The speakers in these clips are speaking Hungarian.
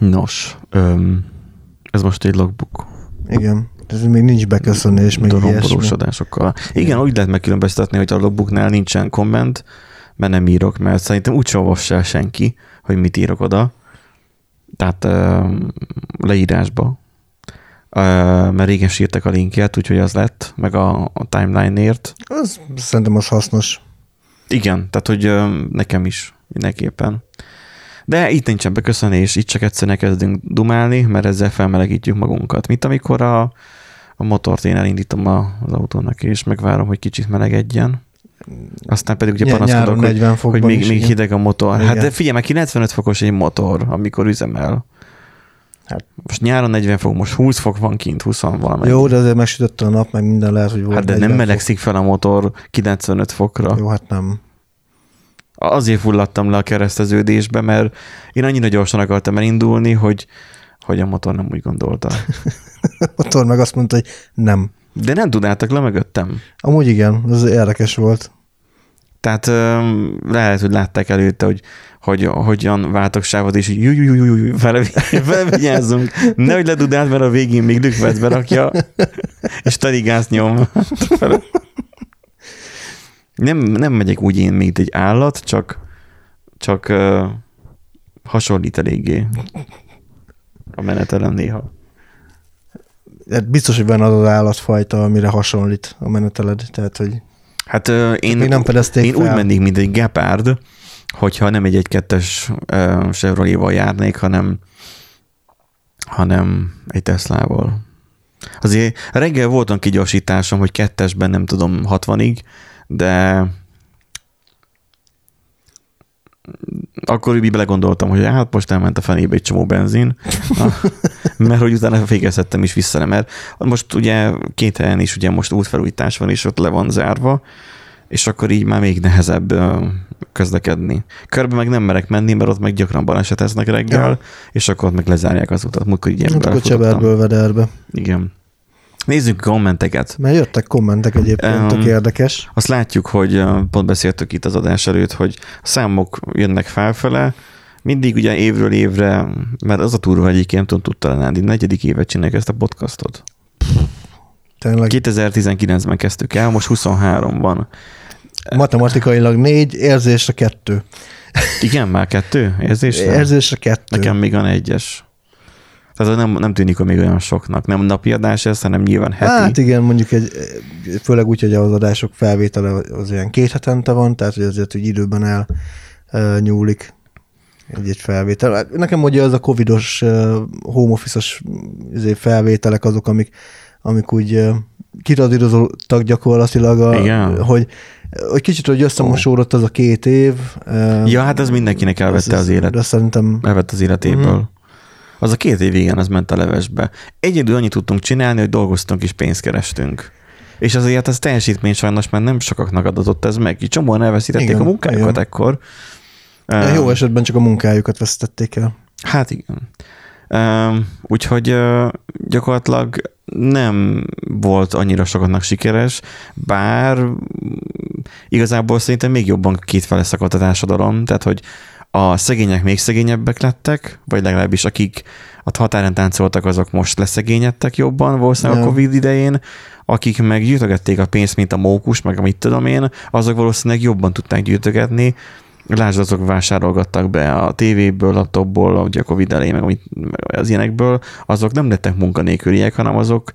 Nos, öm, ez most egy logbook. Igen. Ez még nincs beköszönés, meg ilyesmi. Dorombolósodásokkal. Igen, úgy lehet megkülönböztetni, hogy a logbooknál nincsen komment, mert nem írok, mert szerintem úgy olvassa el senki, hogy mit írok oda. Tehát öm, leírásba. Ö, mert régen sírtak a linkját, úgyhogy az lett, meg a, a timeline-ért. Az, szerintem az hasznos. Igen, tehát hogy ö, nekem is mindenképpen. De itt nincsen beköszönés, itt csak egyszerűen kezdünk dumálni, mert ezzel felmelegítjük magunkat. Mint amikor a, a motort én elindítom a, az autónak, és megvárom, hogy kicsit melegedjen. Aztán pedig ugye panaszkodok, hogy, 40 hogy még, még hideg a motor. Hát Igen. de figyelj, meg 95 fokos egy motor, amikor üzemel. Hát- Most nyáron 40 fok, most 20 fok van kint, 20 valamennyi. Jó, de azért megsütötte a nap, meg minden lehet, hogy volt hát de 40 nem fok. melegszik fel a motor 95 fokra. Jó, hát nem. Azért fulladtam le a kereszteződésbe, mert én annyira gyorsan akartam elindulni, hogy, hogy a motor nem úgy gondolta. A motor meg azt mondta, hogy nem. De nem tudáltak le mögöttem. Amúgy igen, az érdekes volt. Tehát lehet, hogy látták előtte, hogy, hogy hogyan váltok sávot, és így jú, jú, jú, jú, jú, fel, felvigyázzunk. Nehogy ledudált, mert a végén még lükvet berakja, és teli gáz nyom. Nem, nem megyek úgy én, mint egy állat, csak, csak uh, hasonlít eléggé a menetelem néha. Hát biztos, hogy van az az állatfajta, amire hasonlít a meneteled. Tehát, hogy Hát uh, én, még nem fedezték én fel. úgy mennék, mint egy gepárd, hogyha nem egy 1-2-es uh, Chevrolet-val járnék, hanem, hanem egy Teslával. Azért reggel voltam kigyorsításom, hogy kettesben nem tudom 60-ig, de akkor úgy belegondoltam, hogy hát most elment a fenébe egy csomó benzin, mert hogy utána fékezhettem is vissza, mert most ugye két helyen is ugye most útfelújítás van, és ott le van zárva, és akkor így már még nehezebb közlekedni. Körbe meg nem merek menni, mert ott meg gyakran baleseteznek reggel, Ja. és akkor ott meg lezárják az utat. Múltkor így hát. Cseberből vederbe. Igen. Nézzük kommenteket. Mert jöttek kommentek egyébként, Em, tök érdekes. Azt látjuk, hogy pont beszéltük itt az adás előtt, hogy a számok jönnek felfele, mindig ugye évről évre, mert az a turva egyébként, nem tudom, tudta lenni, negyedik évet csinálják ezt a podcastot. Tényleg 2019-ben kezdtük el, most 23 van. matematikailag négy, érzésre kettő. Igen, már kettő érzésre? Érzésre kettő. Nekem még van egyes. Tehát az nem, nem tűnik hogy még olyan soknak. Nem napi adás ez, hanem nyilván heti. Hát igen, mondjuk egy, főleg úgy, hogy az adások felvétele az ilyen két hetente van, tehát hogy azért hogy időben el uh, nyúlik egy-egy felvétel. Hát Nekem ugye az a covidos, uh, home office-os izé, felvételek azok, amik, amik úgy uh, kiradírozottak gyakorlatilag, a, Igen. hogy, hogy kicsit, hogy összemosódott az a két év. Ja, hát ez mindenkinek elvette az élet. De szerintem Elvett az életéből. Mm. Az a két év igen, az ment a levesbe. Egyedül annyit tudtunk csinálni, hogy dolgoztunk és pénzt kerestünk. És azért ez teljesítmény sajnos már nem sokaknak adatott ez meg. Így Csomóan elveszítették Igen, a munkájukat igen. ekkor. de jó esetben csak a munkájukat vesztették el. Hát igen. Úgyhogy gyakorlatilag nem volt annyira sokatnak sikeres, bár igazából szerintem még jobban kétfele szakadt a társadalom, tehát hogy a szegények még szegényebbek lettek, vagy legalábbis akik a határen táncoltak, azok most leszegényedtek jobban valószínűleg a Ja. Covid idején, akik meg gyűjtögették a pénzt, mint a mókus, meg amit tudom én, azok valószínűleg jobban tudták gyűjtögetni, Lásd, azok vásárolgattak be a tévéből, laptopból, ugye a Covid elején, meg az ilyenekből, azok nem lettek munkanélküliek, hanem azok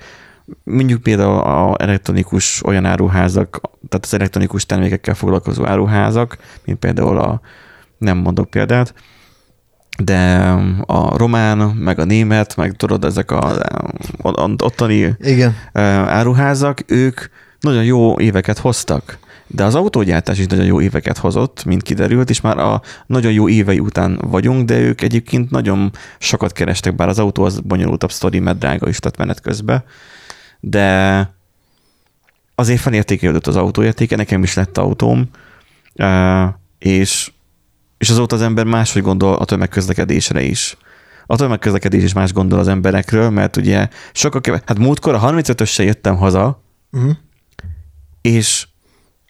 mondjuk például a elektronikus olyan áruházak, tehát az elektronikus termékekkel foglalkozó áruházak, mint például a, nem mondok példát, de a román, meg a német, meg tudod, ezek a, ottani Igen. áruházak, ők nagyon jó éveket hoztak. De az autógyártás is nagyon jó éveket hozott, mint kiderült, és már a nagyon jó évei után vagyunk, de ők egyébként nagyon sokat kerestek, bár az autó az bonyolultabb sztori, mert drága is lett menet közben. De azért felértékelődött az autóértéke, nekem is lett autóm, és, és azóta az ember máshogy gondol a tömegközlekedésre is. A tömegközlekedés is más gondol az emberekről, mert ugye sokkal kevés, hát múltkor a 35-össel jöttem haza, Uh-huh. és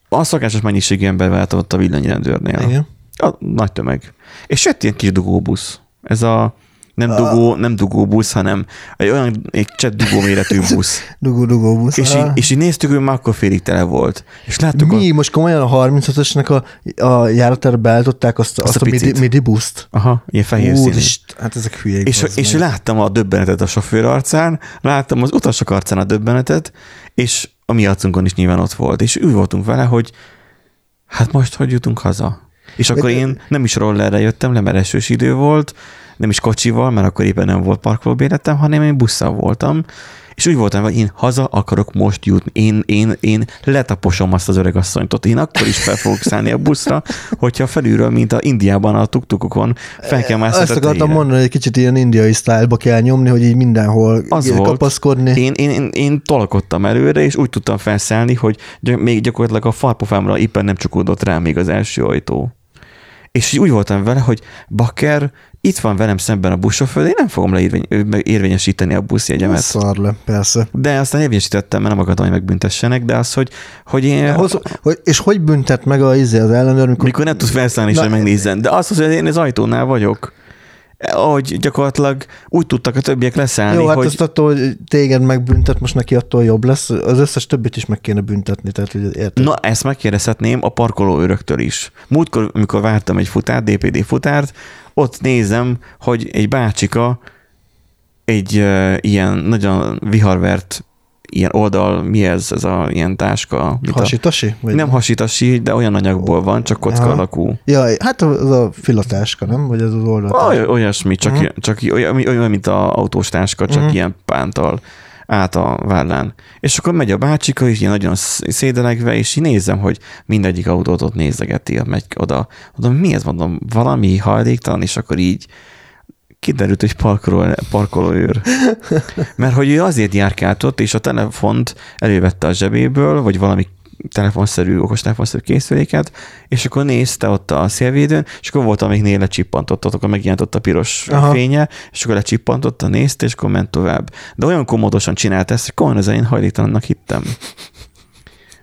a szokásos mennyiségű ember váltott a villanyrendőrnél. Igen. A nagy tömeg. És jött ilyen kis dugóbusz. Ez a Nem dugó, nem dugó busz, hanem egy olyan egy cset dugó méretű busz. Dugó-dugó busz. És így, és így néztük, hogy már akkor félig tele volt. És láttuk, Mi a, most komolyan a 35-ösnek a, a járatára beállították azt, azt, Azt a, a midi, midi buszt. aha, ilyen fehér. Úrist, hát ezek hülyék. És, és meg. láttam a döbbenetet a sofőr arcán, láttam az utasok arcán a döbbenetet, és a mi arcunkon is nyilván ott volt. És úgy voltunk vele, hogy hát most hogy jutunk haza? És akkor én nem is rollerre jöttem le, mert esős idő volt, nem is kocsival, mert akkor éppen nem volt parkolóbéletem, hanem én busszal voltam, és úgy voltam, hogy én haza akarok most jutni. Én, én, én letaposom azt az öreg asszonyt. Én akkor is fel fogok szállni a buszra, hogyha felülről, mint a Indiában a tuktukokon, fel kell mászni Azt akartam mondani, hogy egy kicsit ilyen indiai sztájlba kell nyomni, hogy így mindenhol Az volt. kapaszkodni. Én, én, én, én tolkodtam előre, és úgy tudtam felszállni, hogy gy- még gyakorlatilag a farpofámra éppen nem csukódott rá még az első ajtó. És így úgy voltam vele, hogy bakker, itt van velem szemben a buszsofőr, én nem fogom leérvény, érvényesíteni a buszjegyemet. Szar le, persze. De aztán érvényesítettem, mert nem akartam, hogy megbüntessenek, de az, hogy, hogy én... Hoz, hogy, és hogy büntet meg a, izé, az ellenőr, mikor... Mikor nem tudsz felszállni, és megnézzen. De az, hogy én az ajtónál vagyok, hogy gyakorlatilag úgy tudtak a többiek leszállni, Jó, hát hogy azt attól, hogy téged megbüntet, most neki attól jobb lesz. Az összes többit is meg kéne büntetni, tehát hogy érted? Na, ezt megkérdezhetném a parkoló őröktől is. Múltkor, amikor vártam egy futárt, DPD futárt, ott nézem, hogy egy bácsika egy uh, ilyen nagyon viharvert ilyen oldal, mi ez, ez a ilyen táska? Mit Hasitasi? Vagy nem hasitasi, de olyan anyagból van, csak kocka Aha. alakú. Ja, hát az a filatáska, nem? Vagy az az oldal. Oly, olyasmi, csak, uh-huh. csak olyan, olyan, mint a autós táska, csak uh-huh. ilyen pántal át a vállán. És akkor megy a bácsika, és ilyen nagyon sz- szédelegve, és így nézem, hogy mindegyik autót ott nézegeti, megy oda. Mondom, mi ez? Mondom, valami hajléktalan, és akkor így kiderült, hogy parkoló, parkolóőr. Mert hogy ő azért járkáltott, és a telefont elővette a zsebéből, vagy valami telefonszerű, okostelefonszerű készüléket, és akkor nézte ott a szélvédőn, és akkor volt, amíg nél lecsippantott, ott akkor megjelent ott a piros Aha. Fénye, és akkor lecsippantotta, nézte, és akkor ment tovább. De olyan komodosan csinálta ezt, hogy komolyan az én hajléktalannak hittem.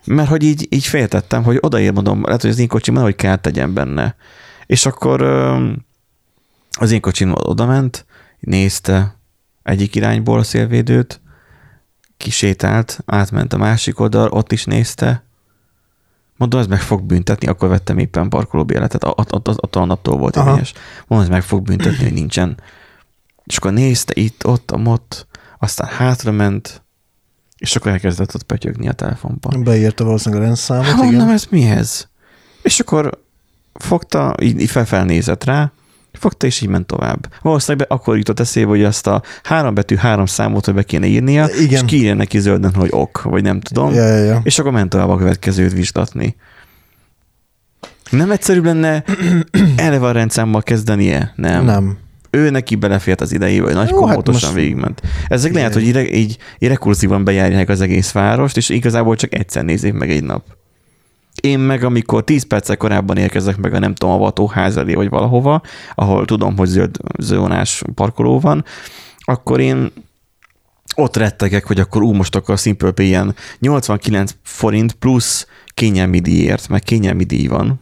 Mert hogy így, így féltettem, hogy odaér, mondom, lehet, hogy az én kocsim, hogy kell tegyen benne. És akkor az én kocsim oda ment, nézte egyik irányból a szélvédőt, kisétált, átment a másik oldal, ott is nézte, mondom, ez meg fog büntetni, akkor vettem éppen parkolóbéletet, att- att- attól a naptól volt érvényes. Mondom, ez meg fog büntetni, hogy nincsen. És akkor nézte itt, ott, amott, aztán hátra ment, és akkor elkezdett ott pötyögni a telefonban. Beírta valószínűleg a rendszámot, Hát igen. mondom, ez mi ez? És akkor fogta, így, így felfelnézett rá, fogta, és így ment tovább. Valószínűleg be, akkor jutott eszébe, hogy azt a három betű, három számot, hogy be kéne írnia, Igen. és kiírja neki zölden, hogy ok, vagy nem tudom. Ja, ja, ja. És akkor ment tovább a következőt vizslatni. Nem egyszerűbb lenne eleve a rendszámmal kezdenie? Nem. Nem. Ő neki belefért az idejébe, hogy nagy Jó, hát most- végigment. Ezek Igen. lehet, hogy így, így, így rekurzívan bejárják az egész várost, és igazából csak egyszer nézik meg egy nap. Én meg, amikor 10 perccel korábban érkezek meg a nem tudom, a vatóház elé, vagy valahova, ahol tudom, hogy zöld zónás parkoló van, akkor én ott rettegek, hogy akkor ú, most akkor a Simple Pay ilyen 89 forint plusz kényelmi díjért, meg kényelmi díj van.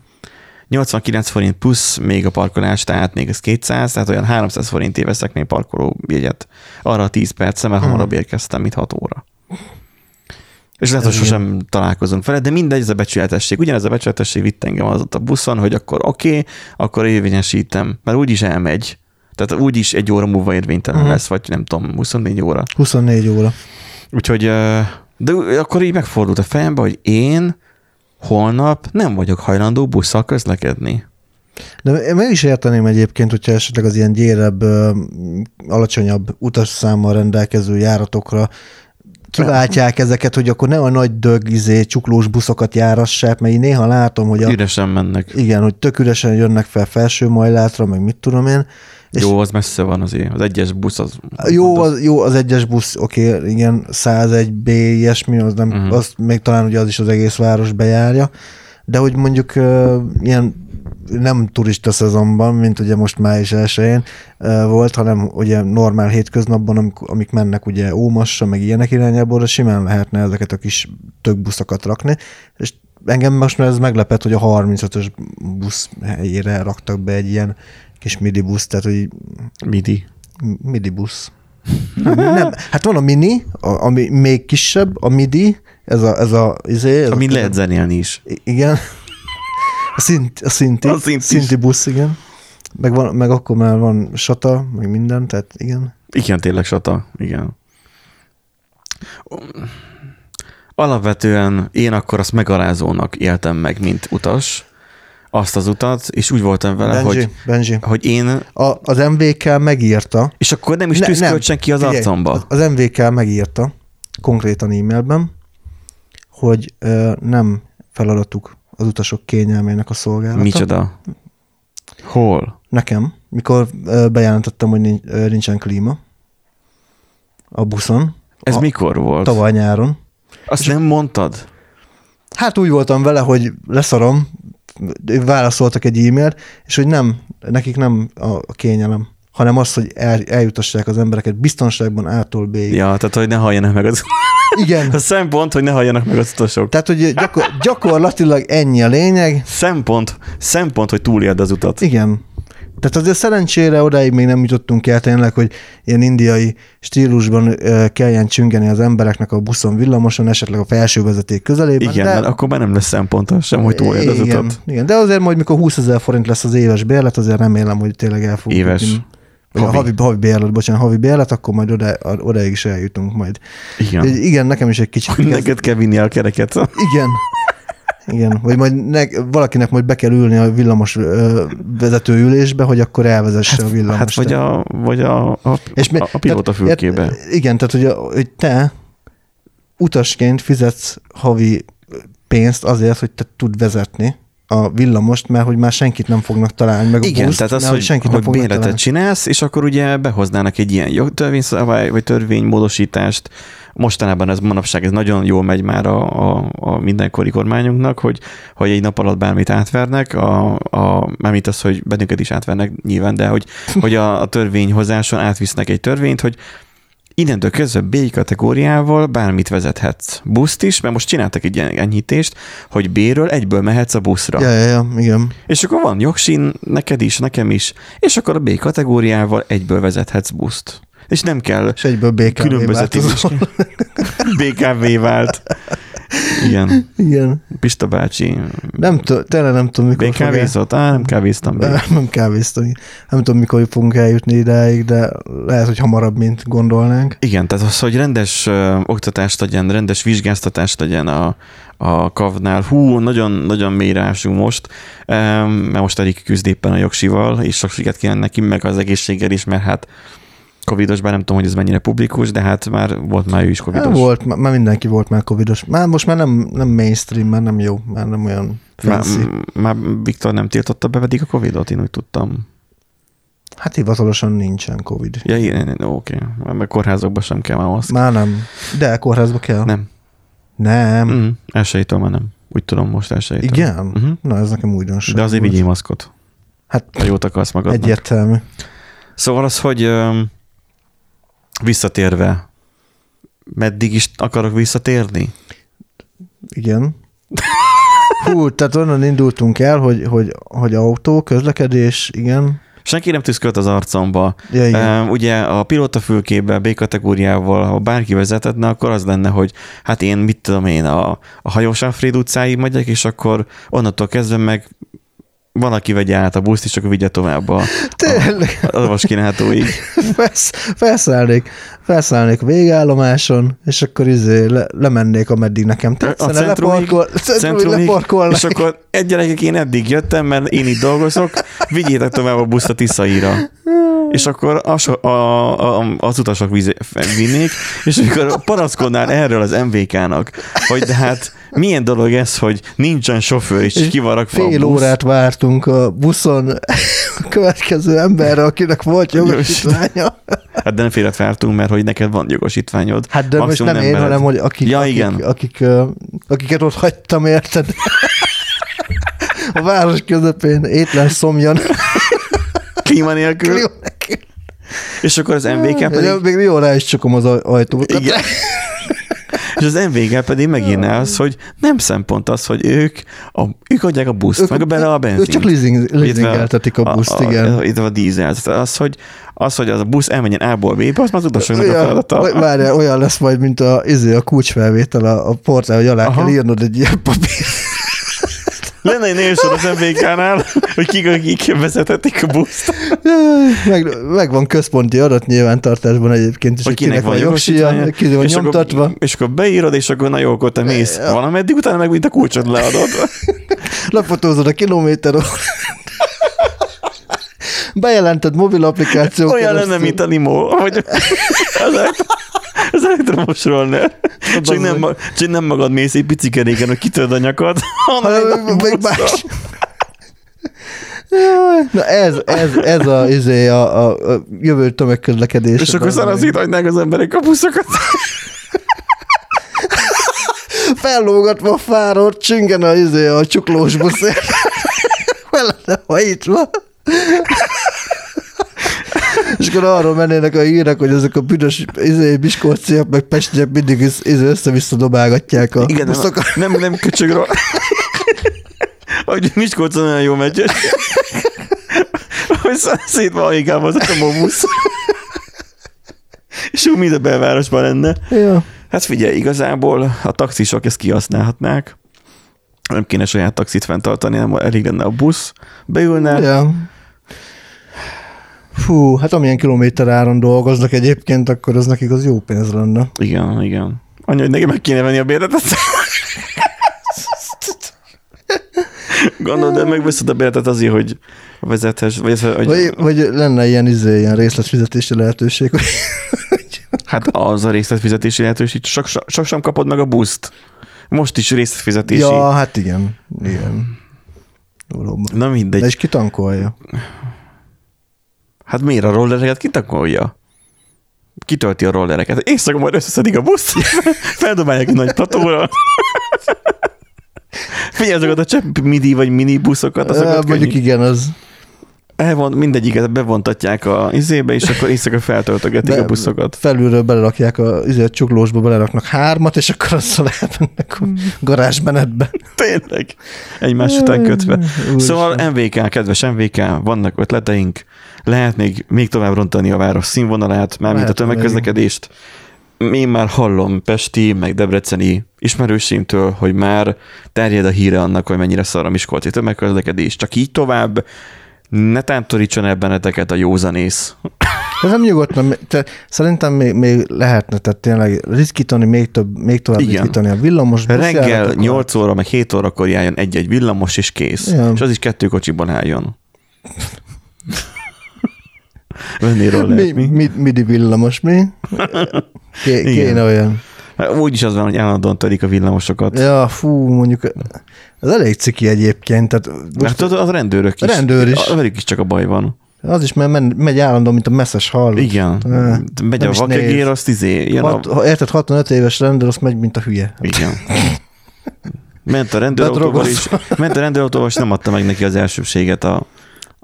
89 forint plusz még a parkolás, tehát még ez 200, tehát olyan 300 forintért veszek még parkolójegyet. Arra a 10 percre, mert Hmm. hamarabb érkeztem, mint 6 óra. És lehet, hogy sosem találkozunk vele, de mindegy, ez a becsületesség. Ugyanez a becsületesség vitt engem az ott a buszon, hogy akkor oké, okay, akkor érvényesítem, mert úgyis elmegy. Tehát úgyis egy óra múlva érvénytelen Mhm. lesz, vagy nem tudom, 24 óra. 24 óra. Úgyhogy, de akkor így megfordult a fejembe, hogy én holnap nem vagyok hajlandó busszal közlekedni. De én meg is érteném egyébként, hogyha esetleg az ilyen gyérebb, alacsonyabb utasszámmal rendelkező járatokra kiváltják ezeket, hogy akkor ne a nagy dög, izé, csuklós buszokat járassák, mert én néha látom, hogy a, Üresen mennek. igen, hogy tök üresen jönnek fel felső majlátra, meg mit tudom én. És Jó, az messze van azért. Az egyes busz az... Jó, az, jó, az egyes busz, oké, okay, igen, 101B, ilyesmi, az, nem, uh-huh. az még talán ugye az is az egész város bejárja, de hogy mondjuk uh, ilyen nem turista szezonban, mint ugye most május 1 uh, volt, hanem ugye normál hétköznapban, amik, amik mennek ugye Ómassa, meg ilyenek irányába, oda simán lehetne ezeket a kis tök buszokat rakni, és engem most már ez meglepett, hogy a 35-ös busz helyére raktak be egy ilyen kis midi busz, tehát hogy Midi. Midi busz. Nem, nem, hát van a mini, a, ami még kisebb, a midi, ez a, ez a, izé, ez Amin a, lehet zenélni is. Igen. A, szint, a szinti, A szint szinti busz, igen. Meg, van, meg akkor már van sata, meg minden, tehát igen. Igen, tényleg sata, igen. Alapvetően én akkor azt megalázónak éltem meg, mint utas, azt az utat, és úgy voltam vele, Benji, hogy, Benji. hogy én, A, az MVK megírta. és akkor nem is Ne- tűzköltsen ki az figyelj, arcomba. Az, MVK megírta, konkrétan e-mailben, hogy ö, nem feladatuk az utasok kényelmének a szolgálata. Micsoda? Hol? Nekem, mikor ö, bejelentettem, hogy nincs, ö, nincsen klíma a buszon, Ez a, mikor volt? tavaly nyáron. Azt nem mondtad? Hát úgy voltam vele, hogy leszarom, ők válaszoltak egy e-mailt, és hogy nem, nekik nem a kényelem, hanem az, hogy el, eljutassák az embereket biztonságban A-tól B-ig. Ja, tehát hogy ne halljanak meg az... Igen. A szempont, hogy ne halljanak meg az utasok. Tehát, hogy gyakor, gyakorlatilag ennyi a lényeg. Szempont, szempont, hogy túléld az utat. Igen. Tehát azért szerencsére odáig még nem jutottunk el tényleg, hogy ilyen indiai stílusban kelljen csüngeni az embereknek a buszon, villamoson, esetleg a felső vezeték közelében. Igen, de... mert akkor már nem lesz szempont sem, hogy túléld az igen, utat. Igen, de azért majd, mikor 20 ezer forint lesz az éves bérlet, azért remélem, hogy tényleg el fogjuk Éves. jutni. Vagy Havi. a havi, havi bérlet, bocsánat, havi bérlet, akkor majd oda, odaig is eljutunk majd. Igen. Igen, igen nekem is egy kicsit. kezd- Neked kell vinni a kereket. Igen. Igen, vagy majd ne, valakinek majd be kell ülni a villamos ö, vezetőülésbe, hogy akkor elvezesse a villamost. Hát vagy a, vagy a, a, És mi- a, a pilóta tehát- fülkébe. hát, Igen, tehát hogy, a, hogy te utasként fizetsz havi pénzt azért, hogy te tud vezetni a villamost, mert hogy már senkit nem fognak találni, meg a Igen, buszt, tehát az, mert hogy, senkit nem hogy fognak bérletet találni. csinálsz, és akkor ugye behoznának egy ilyen jogtörvényszabály, vagy törvénymódosítást. Mostanában ez manapság ez nagyon jól megy már a, a, a mindenkori kormányunknak, hogy, hogy egy nap alatt bármit átvernek, a, a, mármint az, hogy bennünket is átvernek nyilván, de hogy, hogy a, a törvényhozáson átvisznek egy törvényt, hogy innentől kezdve B kategóriával bármit vezethetsz. Buszt is, mert most csináltak egy ilyen enyhítést, hogy B-ről egyből mehetsz a buszra. Ja, ja, ja, igen. És akkor van jogsin, neked is, nekem is, és akkor a B kategóriával egyből vezethetsz buszt. És nem kell És egyből BKV különbözeti. BKV vált. Igen, Igen. Pista bácsi. Nem tudom, tényleg nem tudom, mikor BKV-zott? Á, nem kávéztam még. Nem kávéztam. Nem tudom, mikor fogunk eljutni idáig, de lehet, hogy hamarabb, mint gondolnánk. Igen, tehát az, hogy rendes ö, oktatást legyen, rendes vizsgáztatást legyen a, a kavnál. Hú, nagyon, nagyon mélyre ásunk most, mert most elég küzd éppen a jogsival, és sok sikert kíván neki, meg az egészséggel is, mert hát covidos, bár nem tudom, hogy ez mennyire publikus, de hát már volt már ő is covidos. Hát volt, már már mindenki volt már covidos. Már most már nem, nem mainstream, már nem jó, már nem olyan Már, fancy. már Viktor nem tiltotta be pedig a covidot, én úgy tudtam. Hát hivatalosan nincsen covid. Ja, igen, oké. Okay. Mert kórházakban sem kell már maszk. Már nem. De kórházba kell. Nem. Nem. Mm, elsőjétől már nem. Úgy tudom, most elsőjétől. Igen? Uh-huh. Na, ez nekem újdonság. De azért vigyél maszkot, Hát ha jót akarsz magadnak. egyértelmű. Szóval az, hogy öm, visszatérve, meddig is akarok visszatérni? Igen. Hú, tehát onnan indultunk el, hogy, hogy, hogy autó, közlekedés, igen. Senki nem tüszkölt az arcomba. Ja, igen. Um, ugye a pilóta fülkébe, B kategóriával, ha bárki vezethetne, akkor az lenne, hogy hát én mit tudom én, a, a hajós Alfred utcáig megyek, és akkor onnantól kezdve meg valaki vegye át a buszt, és akkor vigye tovább a, Tényleg. a, a vaskinátóig. Felsz, felszállnék, felszállnék a végállomáson, és akkor izé le, lemennék, ameddig nekem tetszene, centrumig- leparkol, Centrumig, leparkolnék. és akkor egy gyerekek, én eddig jöttem, mert én itt dolgozok, vigyétek tovább a buszt a Tiszaira. És akkor a, so- a, a, az utasok vinnék, és amikor panaszkodnál erről az MVK-nak, hogy de hát milyen dolog ez, hogy nincsen sofőr, és, És ki van rakva Fél a busz. órát vártunk a buszon a következő emberre, akinek volt jogosítványa. Hát de nem félet vártunk, mert hogy neked van jogosítványod. Hát de most Maximum nem én, hanem hogy akik, Ja, akik, igen. akik, akiket ott hagytam, érted? A város közepén étlen szomjan. Klíma nélkül. És akkor az MVK pedig Ja, még jó rá is csakom az aj- ajtót. Igen. És az MVG pedig megírná az, hogy nem szempont az, hogy ők, a, ők adják a buszt, meg bele a benzint. Ők csak leasing, leasingeltetik a buszt, igen. A, a, a dízelt. Az, hogy az, hogy az a busz elmenjen A-ból B-be, az már az utasoknak a Olyan, feladata. oly- várjál, olyan lesz majd, mint a, izé, a kulcsfelvétel a, a portál, hogy alá Aha. kell írnod egy ilyen papír. Lenne egy névsor az MVK-nál, hogy kik, akik vezethetik a buszt. Meg, van központi adat nyilvántartásban egyébként is, Hogy hogy kinek van jogsija, jogosítványa, ki van és nyomtatva. Akkor, és akkor beírod, és akkor na jó, akkor te mész Ja. valameddig, utána meg mint a kulcsot leadod. Lefotózod a kilométer órát. Bejelented mobil applikáció Olyan keresztül. lenne, mint a limo, vagy az, elekt- az elektromos roller. Csak nem, csak nem magad mész egy pici keréken, hogy kitörd a nyakad, hanem busszal. más. Na ez, ez, ez a, izé, a, a, a jövő tömegközlekedés. És akkor szarazít hagynák az emberek a buszokat. Fellógatva a fáról, csingen a, izé, a csuklós busz. Fel lenne hajítva. Akkor arról mennének a hírek, hogy ezek a büdös izé, biskolciak, meg pestiek mindig iz- izé, össze-vissza dobálgatják a Igen, buszokat. nem, nem, nem köcsögről. Hogy Miskolcon olyan jó megy. Hogy szétvan hajikában az a busz. És úgy mind a belvárosban lenne. Ja. Hát figyelj, igazából a taxisok ezt kihasználhatnák. Nem kéne saját taxit fenntartani, nem elég lenne a busz. Beülne, Ja. Fú, hát amilyen kilométer áron dolgoznak egyébként, akkor az nekik az jó pénz lenne. Igen, igen. Anya, hogy neki meg kéne venni a béretet. Gondolod, de megveszed a béretet azért, hogy vezethess, vagy, hogy, Vagy, vagy lenne ilyen, izé, ilyen részletfizetési lehetőség, hogy hát az a részletfizetési lehetőség, sok, sok, sok sem kapod meg a buszt. Most is részletfizetési. Ja, hát igen. Igen. Valóban. Na mindegy. De és kitankolja. Hát miért a rollereket kitakolja? Kitölti a rollereket. Éjszaka majd összeszedik a busz, feldobálják egy nagy platóra. Figyelj, azokat a csepp midi vagy mini buszokat, azokat Mondjuk könnyű. igen, az Elvon, mindegyiket bevontatják a izébe, és akkor éjszaka feltöltögetik Be- a buszokat. felülről belerakják a izé, a csuklósba, beleraknak hármat, és akkor azzal elmennek a garázsmenetbe. Tényleg. Egymás után kötve. Úristen. Szóval MVK, kedves MVK, vannak ötleteink, lehet még, még tovább rontani a város színvonalát, mármint a Lehet, tömegközlekedést. Én már hallom Pesti, meg Debreceni ismerősémtől, hogy már terjed a híre annak, hogy mennyire szar a Miskolci tömegközlekedés. Csak így tovább, ne tántorítson el benneteket a józanész. De nem nyugodtan, te, szerintem még, még lehetne, tehát tényleg ritkítani, még, több, még tovább Igen. ritkítani a villamos Reggel buszjáratokat. 8 óra, meg 7 órakor járjon egy-egy villamos, és kész. Ja. És az is kettő kocsiban álljon. Venni róla. Mi, mi, midi villamos, mi? Ké, kéne olyan. Hát Úgyis az van, hogy állandóan törik a villamosokat. Ja, fú, mondjuk, ez elég ciki egyébként, tehát Most hát az a rendőrök is. A rendőr is. A, velük is csak a baj van. az is mert men, megy állandóan, mint a messzes hal. Igen. Eh, Megy a is vakegér, azt izé, jön a... Hat, ha érted, 65 éves rendőr, azt megy, mint a hülye. Igen. Ment a rendőrautóval is, ment a rendőrautóval, és nem adta meg neki az elsőbséget a,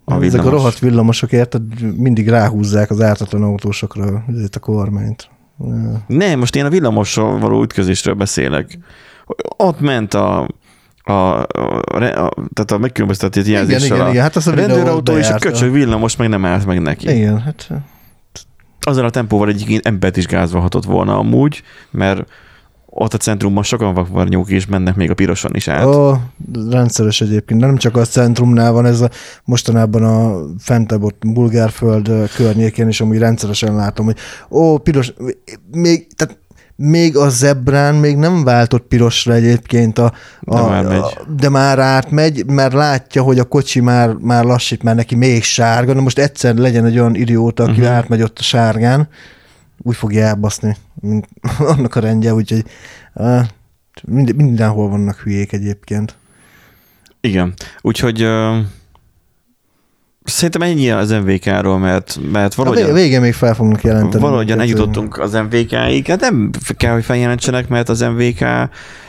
a Ezek a rohadt villamosok, érted, mindig ráhúzzák az ártatlan autósokra a kormányt. Ja. Nem, most én a villamossal való ütközésről beszélek. Ott ment a, a, a, a tehát a megkülönböztetett Igen, jelzéssel igen, a igen, hát az a rendőrautó, és a köcsög villamos meg nem állt meg neki. Igen, hát Azzal a tempóval egyik embert is gázolhatott volna amúgy, mert ott a centrumban sokan vakvarnyók és mennek még a piroson is át. Ó, rendszeres egyébként, nem csak a centrumnál van ez a mostanában a fentebb ott Bulgárföld környékén is, amúgy rendszeresen látom, hogy ó, piros, még, tehát még a zebrán még nem váltott pirosra egyébként, a, a, De már megy. A, de már átmegy, mert látja, hogy a kocsi már, már lassít, már neki még sárga, na most egyszer legyen egy olyan idióta, aki uh-huh. átmegy ott a sárgán, úgy fogja elbaszni, mint annak a rendje, úgyhogy uh, mind, mindenhol vannak hülyék egyébként. Igen. Úgyhogy uh, szerintem ennyi az MVK-ról, mert, mert A valahogyan, vé- vége még fel fognak jelenteni. valahogyan eljutottunk az MVK-ig. Hát nem kell, hogy feljelentsenek, mert az MVK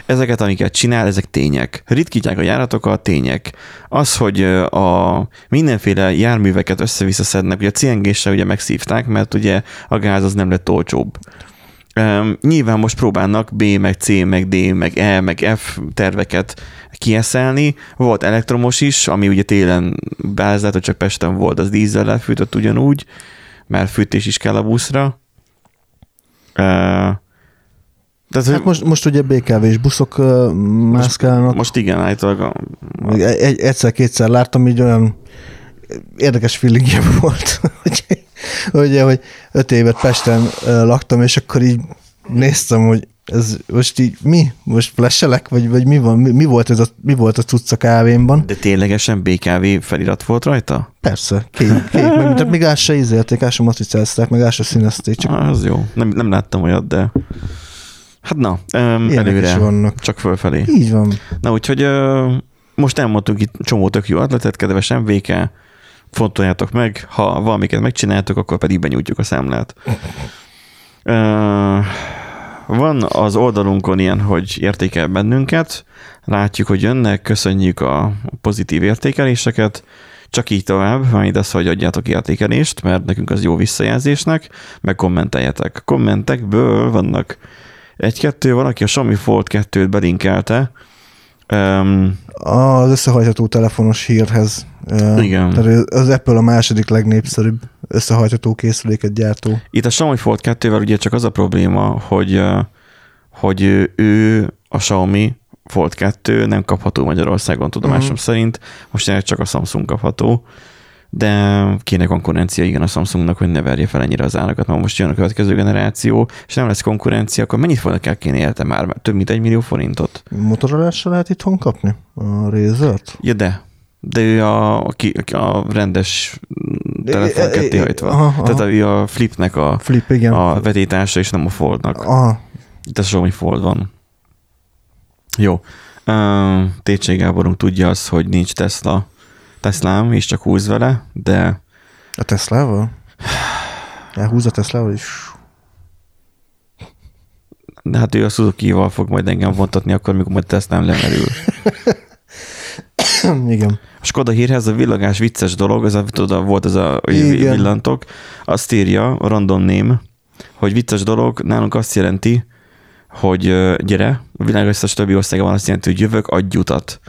ezeket, amiket csinál, ezek tények. Ritkítják a járatokat, tények. Az, hogy a mindenféle járműveket össze-vissza szednek, ugye a CNG-sel ugye megszívták, mert ugye a gáz az nem lett olcsóbb. Um, nyilván most próbálnak B, meg C, meg D, meg E, meg F terveket kieszelni. Volt elektromos is, ami ugye télen beállított, hogy csak Pesten volt, az dízzel fűtött ugyanúgy, mert fűtés is kell a buszra. Uh, tehát, hát most, most ugye BKV-s buszok uh, mászkálnak. Most, most igen, állítólag. A... Egy, egyszer-kétszer láttam, így olyan érdekes feelingje volt, hogy, hogy, hogy öt évet Pesten laktam, és akkor így néztem, hogy ez most így mi? Most flashelek? Vagy, vagy mi, van? Mi, mi, volt ez a, mi volt a cucca kávémban? De ténylegesen BKV felirat volt rajta? Persze, kép, kép meg, tehát még ás se ízélték, ás se matricázták, meg ás se színezték. Csak... Ah, az jó. Nem, nem láttam olyat, de hát na, um, előre, vannak. csak fölfelé. Így van. Na, úgyhogy uh, most elmondtunk itt csomó tök jó atletet, kedves MVK, fontoljátok meg, ha valamiket megcsináltok, akkor pedig benyújtjuk a számlát. Uh, van az oldalunkon ilyen, hogy értékel bennünket, látjuk, hogy jönnek, köszönjük a pozitív értékeléseket, csak így tovább, majd az, hogy adjátok értékelést, mert nekünk az jó visszajelzésnek, meg kommenteljetek. Kommentekből vannak egy-kettő, van, aki a Xiaomi Fold 2-t belinkelte. Um, az összehajtható telefonos hírhez. Igen. Tehát az Apple a második legnépszerűbb összehajtható készüléket gyártó. Itt a Xiaomi Fold 2-vel ugye csak az a probléma, hogy, hogy ő, a Xiaomi Fold 2 nem kapható Magyarországon tudomásom uh-huh. szerint, most csak a Samsung kapható, de kéne konkurencia igen a Samsungnak, hogy ne verje fel ennyire az árakat, mert most jön a következő generáció, és nem lesz konkurencia, akkor mennyit fognak kell kéne érte már? Több mint egy millió forintot. Motorolással lehet itthon kapni a Razer-t? Ja, de de ő a, a, a rendes telefon ketté hajtva. Aha, Tehát a, a flipnek a, Flip, igen. a vetítása, és nem a foldnak. Aha. Itt az hogy fold van. Jó. Técsé Gáborunk tudja azt, hogy nincs Tesla. Teslám, és csak húz vele, de... A Teslával? Elhúz a Teslával is. De hát ő a Suzuki-val fog majd engem vontatni, akkor, mikor majd Teslám lemerül. Igen. A Skoda hírhez a villagás vicces dolog, ez a, tudod, volt ez a Igen. villantok, azt írja a random name, hogy vicces dolog nálunk azt jelenti, hogy gyere, a világ összes többi országban azt jelenti, hogy jövök, adj utat.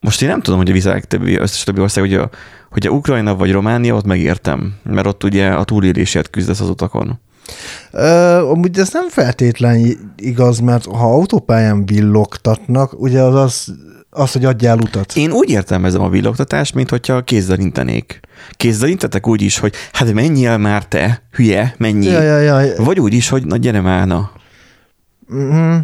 Most én nem tudom, hogy a világ többi, összes többi ország, hogy a, hogy a Ukrajna vagy Románia, ott megértem, mert ott ugye a túlélésért küzdesz az utakon. Uh, amúgy ez nem feltétlen igaz, mert ha autópályán villogtatnak, ugye az az az, hogy adjál utat. Én úgy értelmezem a villogtatást, mint hogyha kézzel intenék. Kézzel intetek úgy is, hogy hát menjél már te, hülye, menjél. Ja, ja, ja. Vagy úgy is, hogy na gyere már, na. Mm-hmm.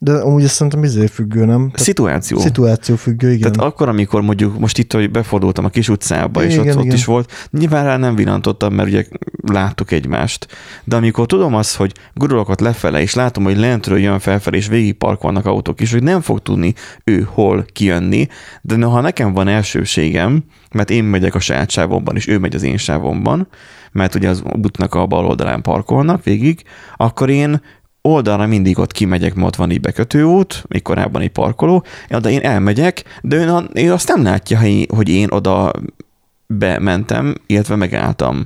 De amúgy ezt szerintem izé függő, nem? Tehát szituáció. Szituáció függő, igen. Tehát akkor, amikor mondjuk most itt, hogy befordultam a kis utcába, és igen, ott, igen. ott is volt, nyilván rá nem villantottam, mert ugye láttuk egymást. De amikor tudom azt, hogy gurulok ott lefele, és látom, hogy lentről jön felfelé, és végig parkolnak autók is, hogy nem fog tudni ő hol kijönni, de ha nekem van elsőségem, mert én megyek a saját sávomban, és ő megy az én sávomban, mert ugye az útnak a bal oldalán parkolnak végig, akkor én oldalra mindig ott kimegyek, mert ott van egy bekötőút, még korábban egy parkoló, de én elmegyek, de ő, ő azt nem látja, hogy én oda bementem, illetve megálltam,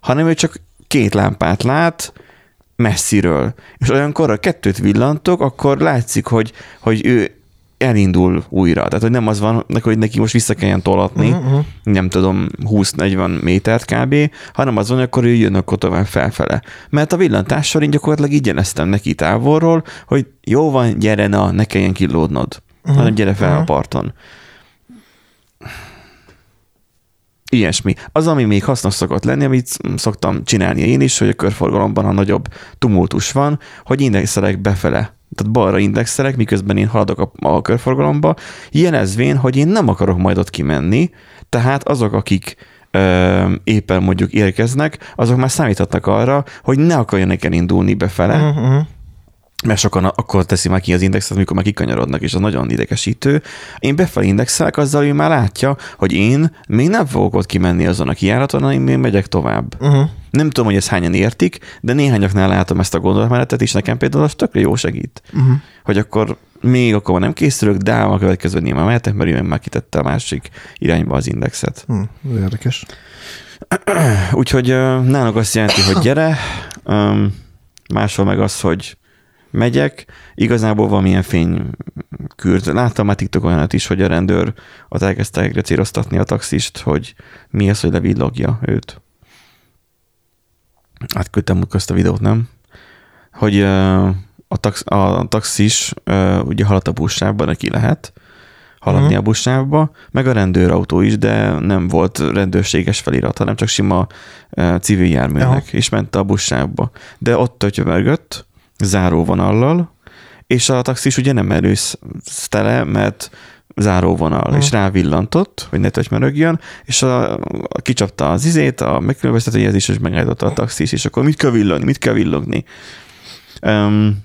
hanem ő csak két lámpát lát messziről. És olyankor a kettőt villantok, akkor látszik, hogy, hogy ő elindul újra. Tehát, hogy nem az van, hogy neki most vissza kelljen tolatni, uh-huh. nem tudom, 20-40 métert kb., hanem az van, hogy akkor ő jön akkor tovább felfele. Mert a villantással én gyakorlatilag így jeleztem neki távolról, hogy jó van, gyere, na, ne kelljen kilódnod, uh-huh. hanem gyere fel uh-huh. a parton. Ilyesmi. Az, ami még hasznos szokott lenni, amit szoktam csinálni én is, hogy a körforgalomban, ha nagyobb tumultus van, hogy indexelek befele tehát balra indexelek, miközben én haladok a, a körforgalomba, jelezvén, hogy én nem akarok majd ott kimenni, tehát azok, akik ö, éppen mondjuk érkeznek, azok már számíthatnak arra, hogy ne akarjanak elindulni befele, uh-huh mert sokan akkor teszi már ki az indexet, amikor már kikanyarodnak, és az nagyon idegesítő. Én befelé indexelek, azzal ő már látja, hogy én még nem fogok ott kimenni azon a kijáraton, hanem én megyek tovább. Uh-huh. Nem tudom, hogy ezt hányan értik, de néhányaknál látom ezt a gondolatmenetet, és nekem például az tökre jó segít. Uh-huh. Hogy akkor még akkor nem készülök, de a következő nyilván mehetek, mert ő már kitette a másik irányba az indexet. Hmm, érdekes. Úgyhogy nálunk azt jelenti, hogy gyere, máshol meg az, hogy megyek, igazából valamilyen fénykürt. Láttam már TikTok olyanat is, hogy a rendőr ott elkezdte céloztatni a taxist, hogy mi az, hogy levillogja őt. Átküldtem közt a videót, nem? Hogy a, tax, a taxis ugye haladt a buszsávba, neki lehet haladni uh-huh. a buszsávba, meg a rendőrautó is, de nem volt rendőrséges felirat, hanem csak sima civil járműnek, uh-huh. és ment a buszsávba. De ott tötyövergött, záróvonallal, és a taxis ugye nem előzte mert záróvonal, uh-huh. és rávillantott, hogy ne tötymörögjön, és a, a, kicsapta az izét, a megkülönböztető jelzés, és megállította a taxis, és akkor mit kell villogni, mit kell villogni. Um,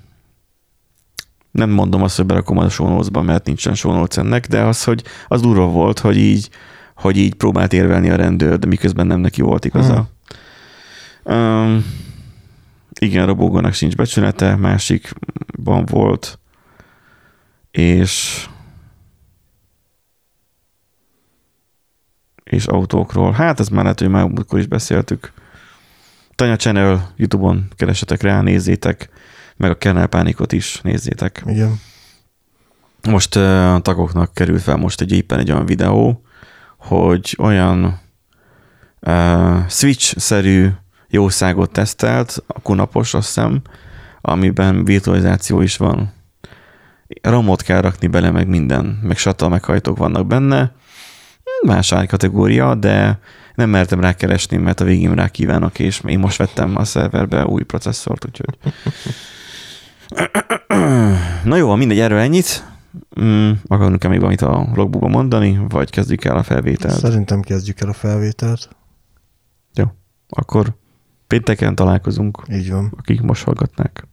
nem mondom azt, hogy berakom a show mert nincsen show ennek, de az, hogy az durva volt, hogy így, hogy így próbált érvelni a rendőr, de miközben nem neki volt igaza. Hmm. Um, igen, Robogónak sincs becsülete, másikban volt, és és autókról. Hát ez már lehet, hogy már múltkor is beszéltük. Tanya Channel Youtube-on keresetek rá, nézzétek, meg a Kernel Pánikot is nézzétek. Igen. Most a tagoknak került fel most egy éppen egy olyan videó, hogy olyan uh, Switch-szerű jószágot tesztelt, a kunapos, azt hiszem, amiben virtualizáció is van. Ramot kell rakni bele, meg minden, meg SATA meghajtók vannak benne. Más kategória, de nem mertem rá keresni, mert a végén rá kívánok, és én most vettem a szerverbe új processzort, úgyhogy... Na jó, mindegy, erről ennyit. Mm, akarunk-e még valamit a logbookban mondani, vagy kezdjük el a felvételt? Szerintem kezdjük el a felvételt. Jó, akkor Pénteken találkozunk. Így van. Akik most hallgatnák.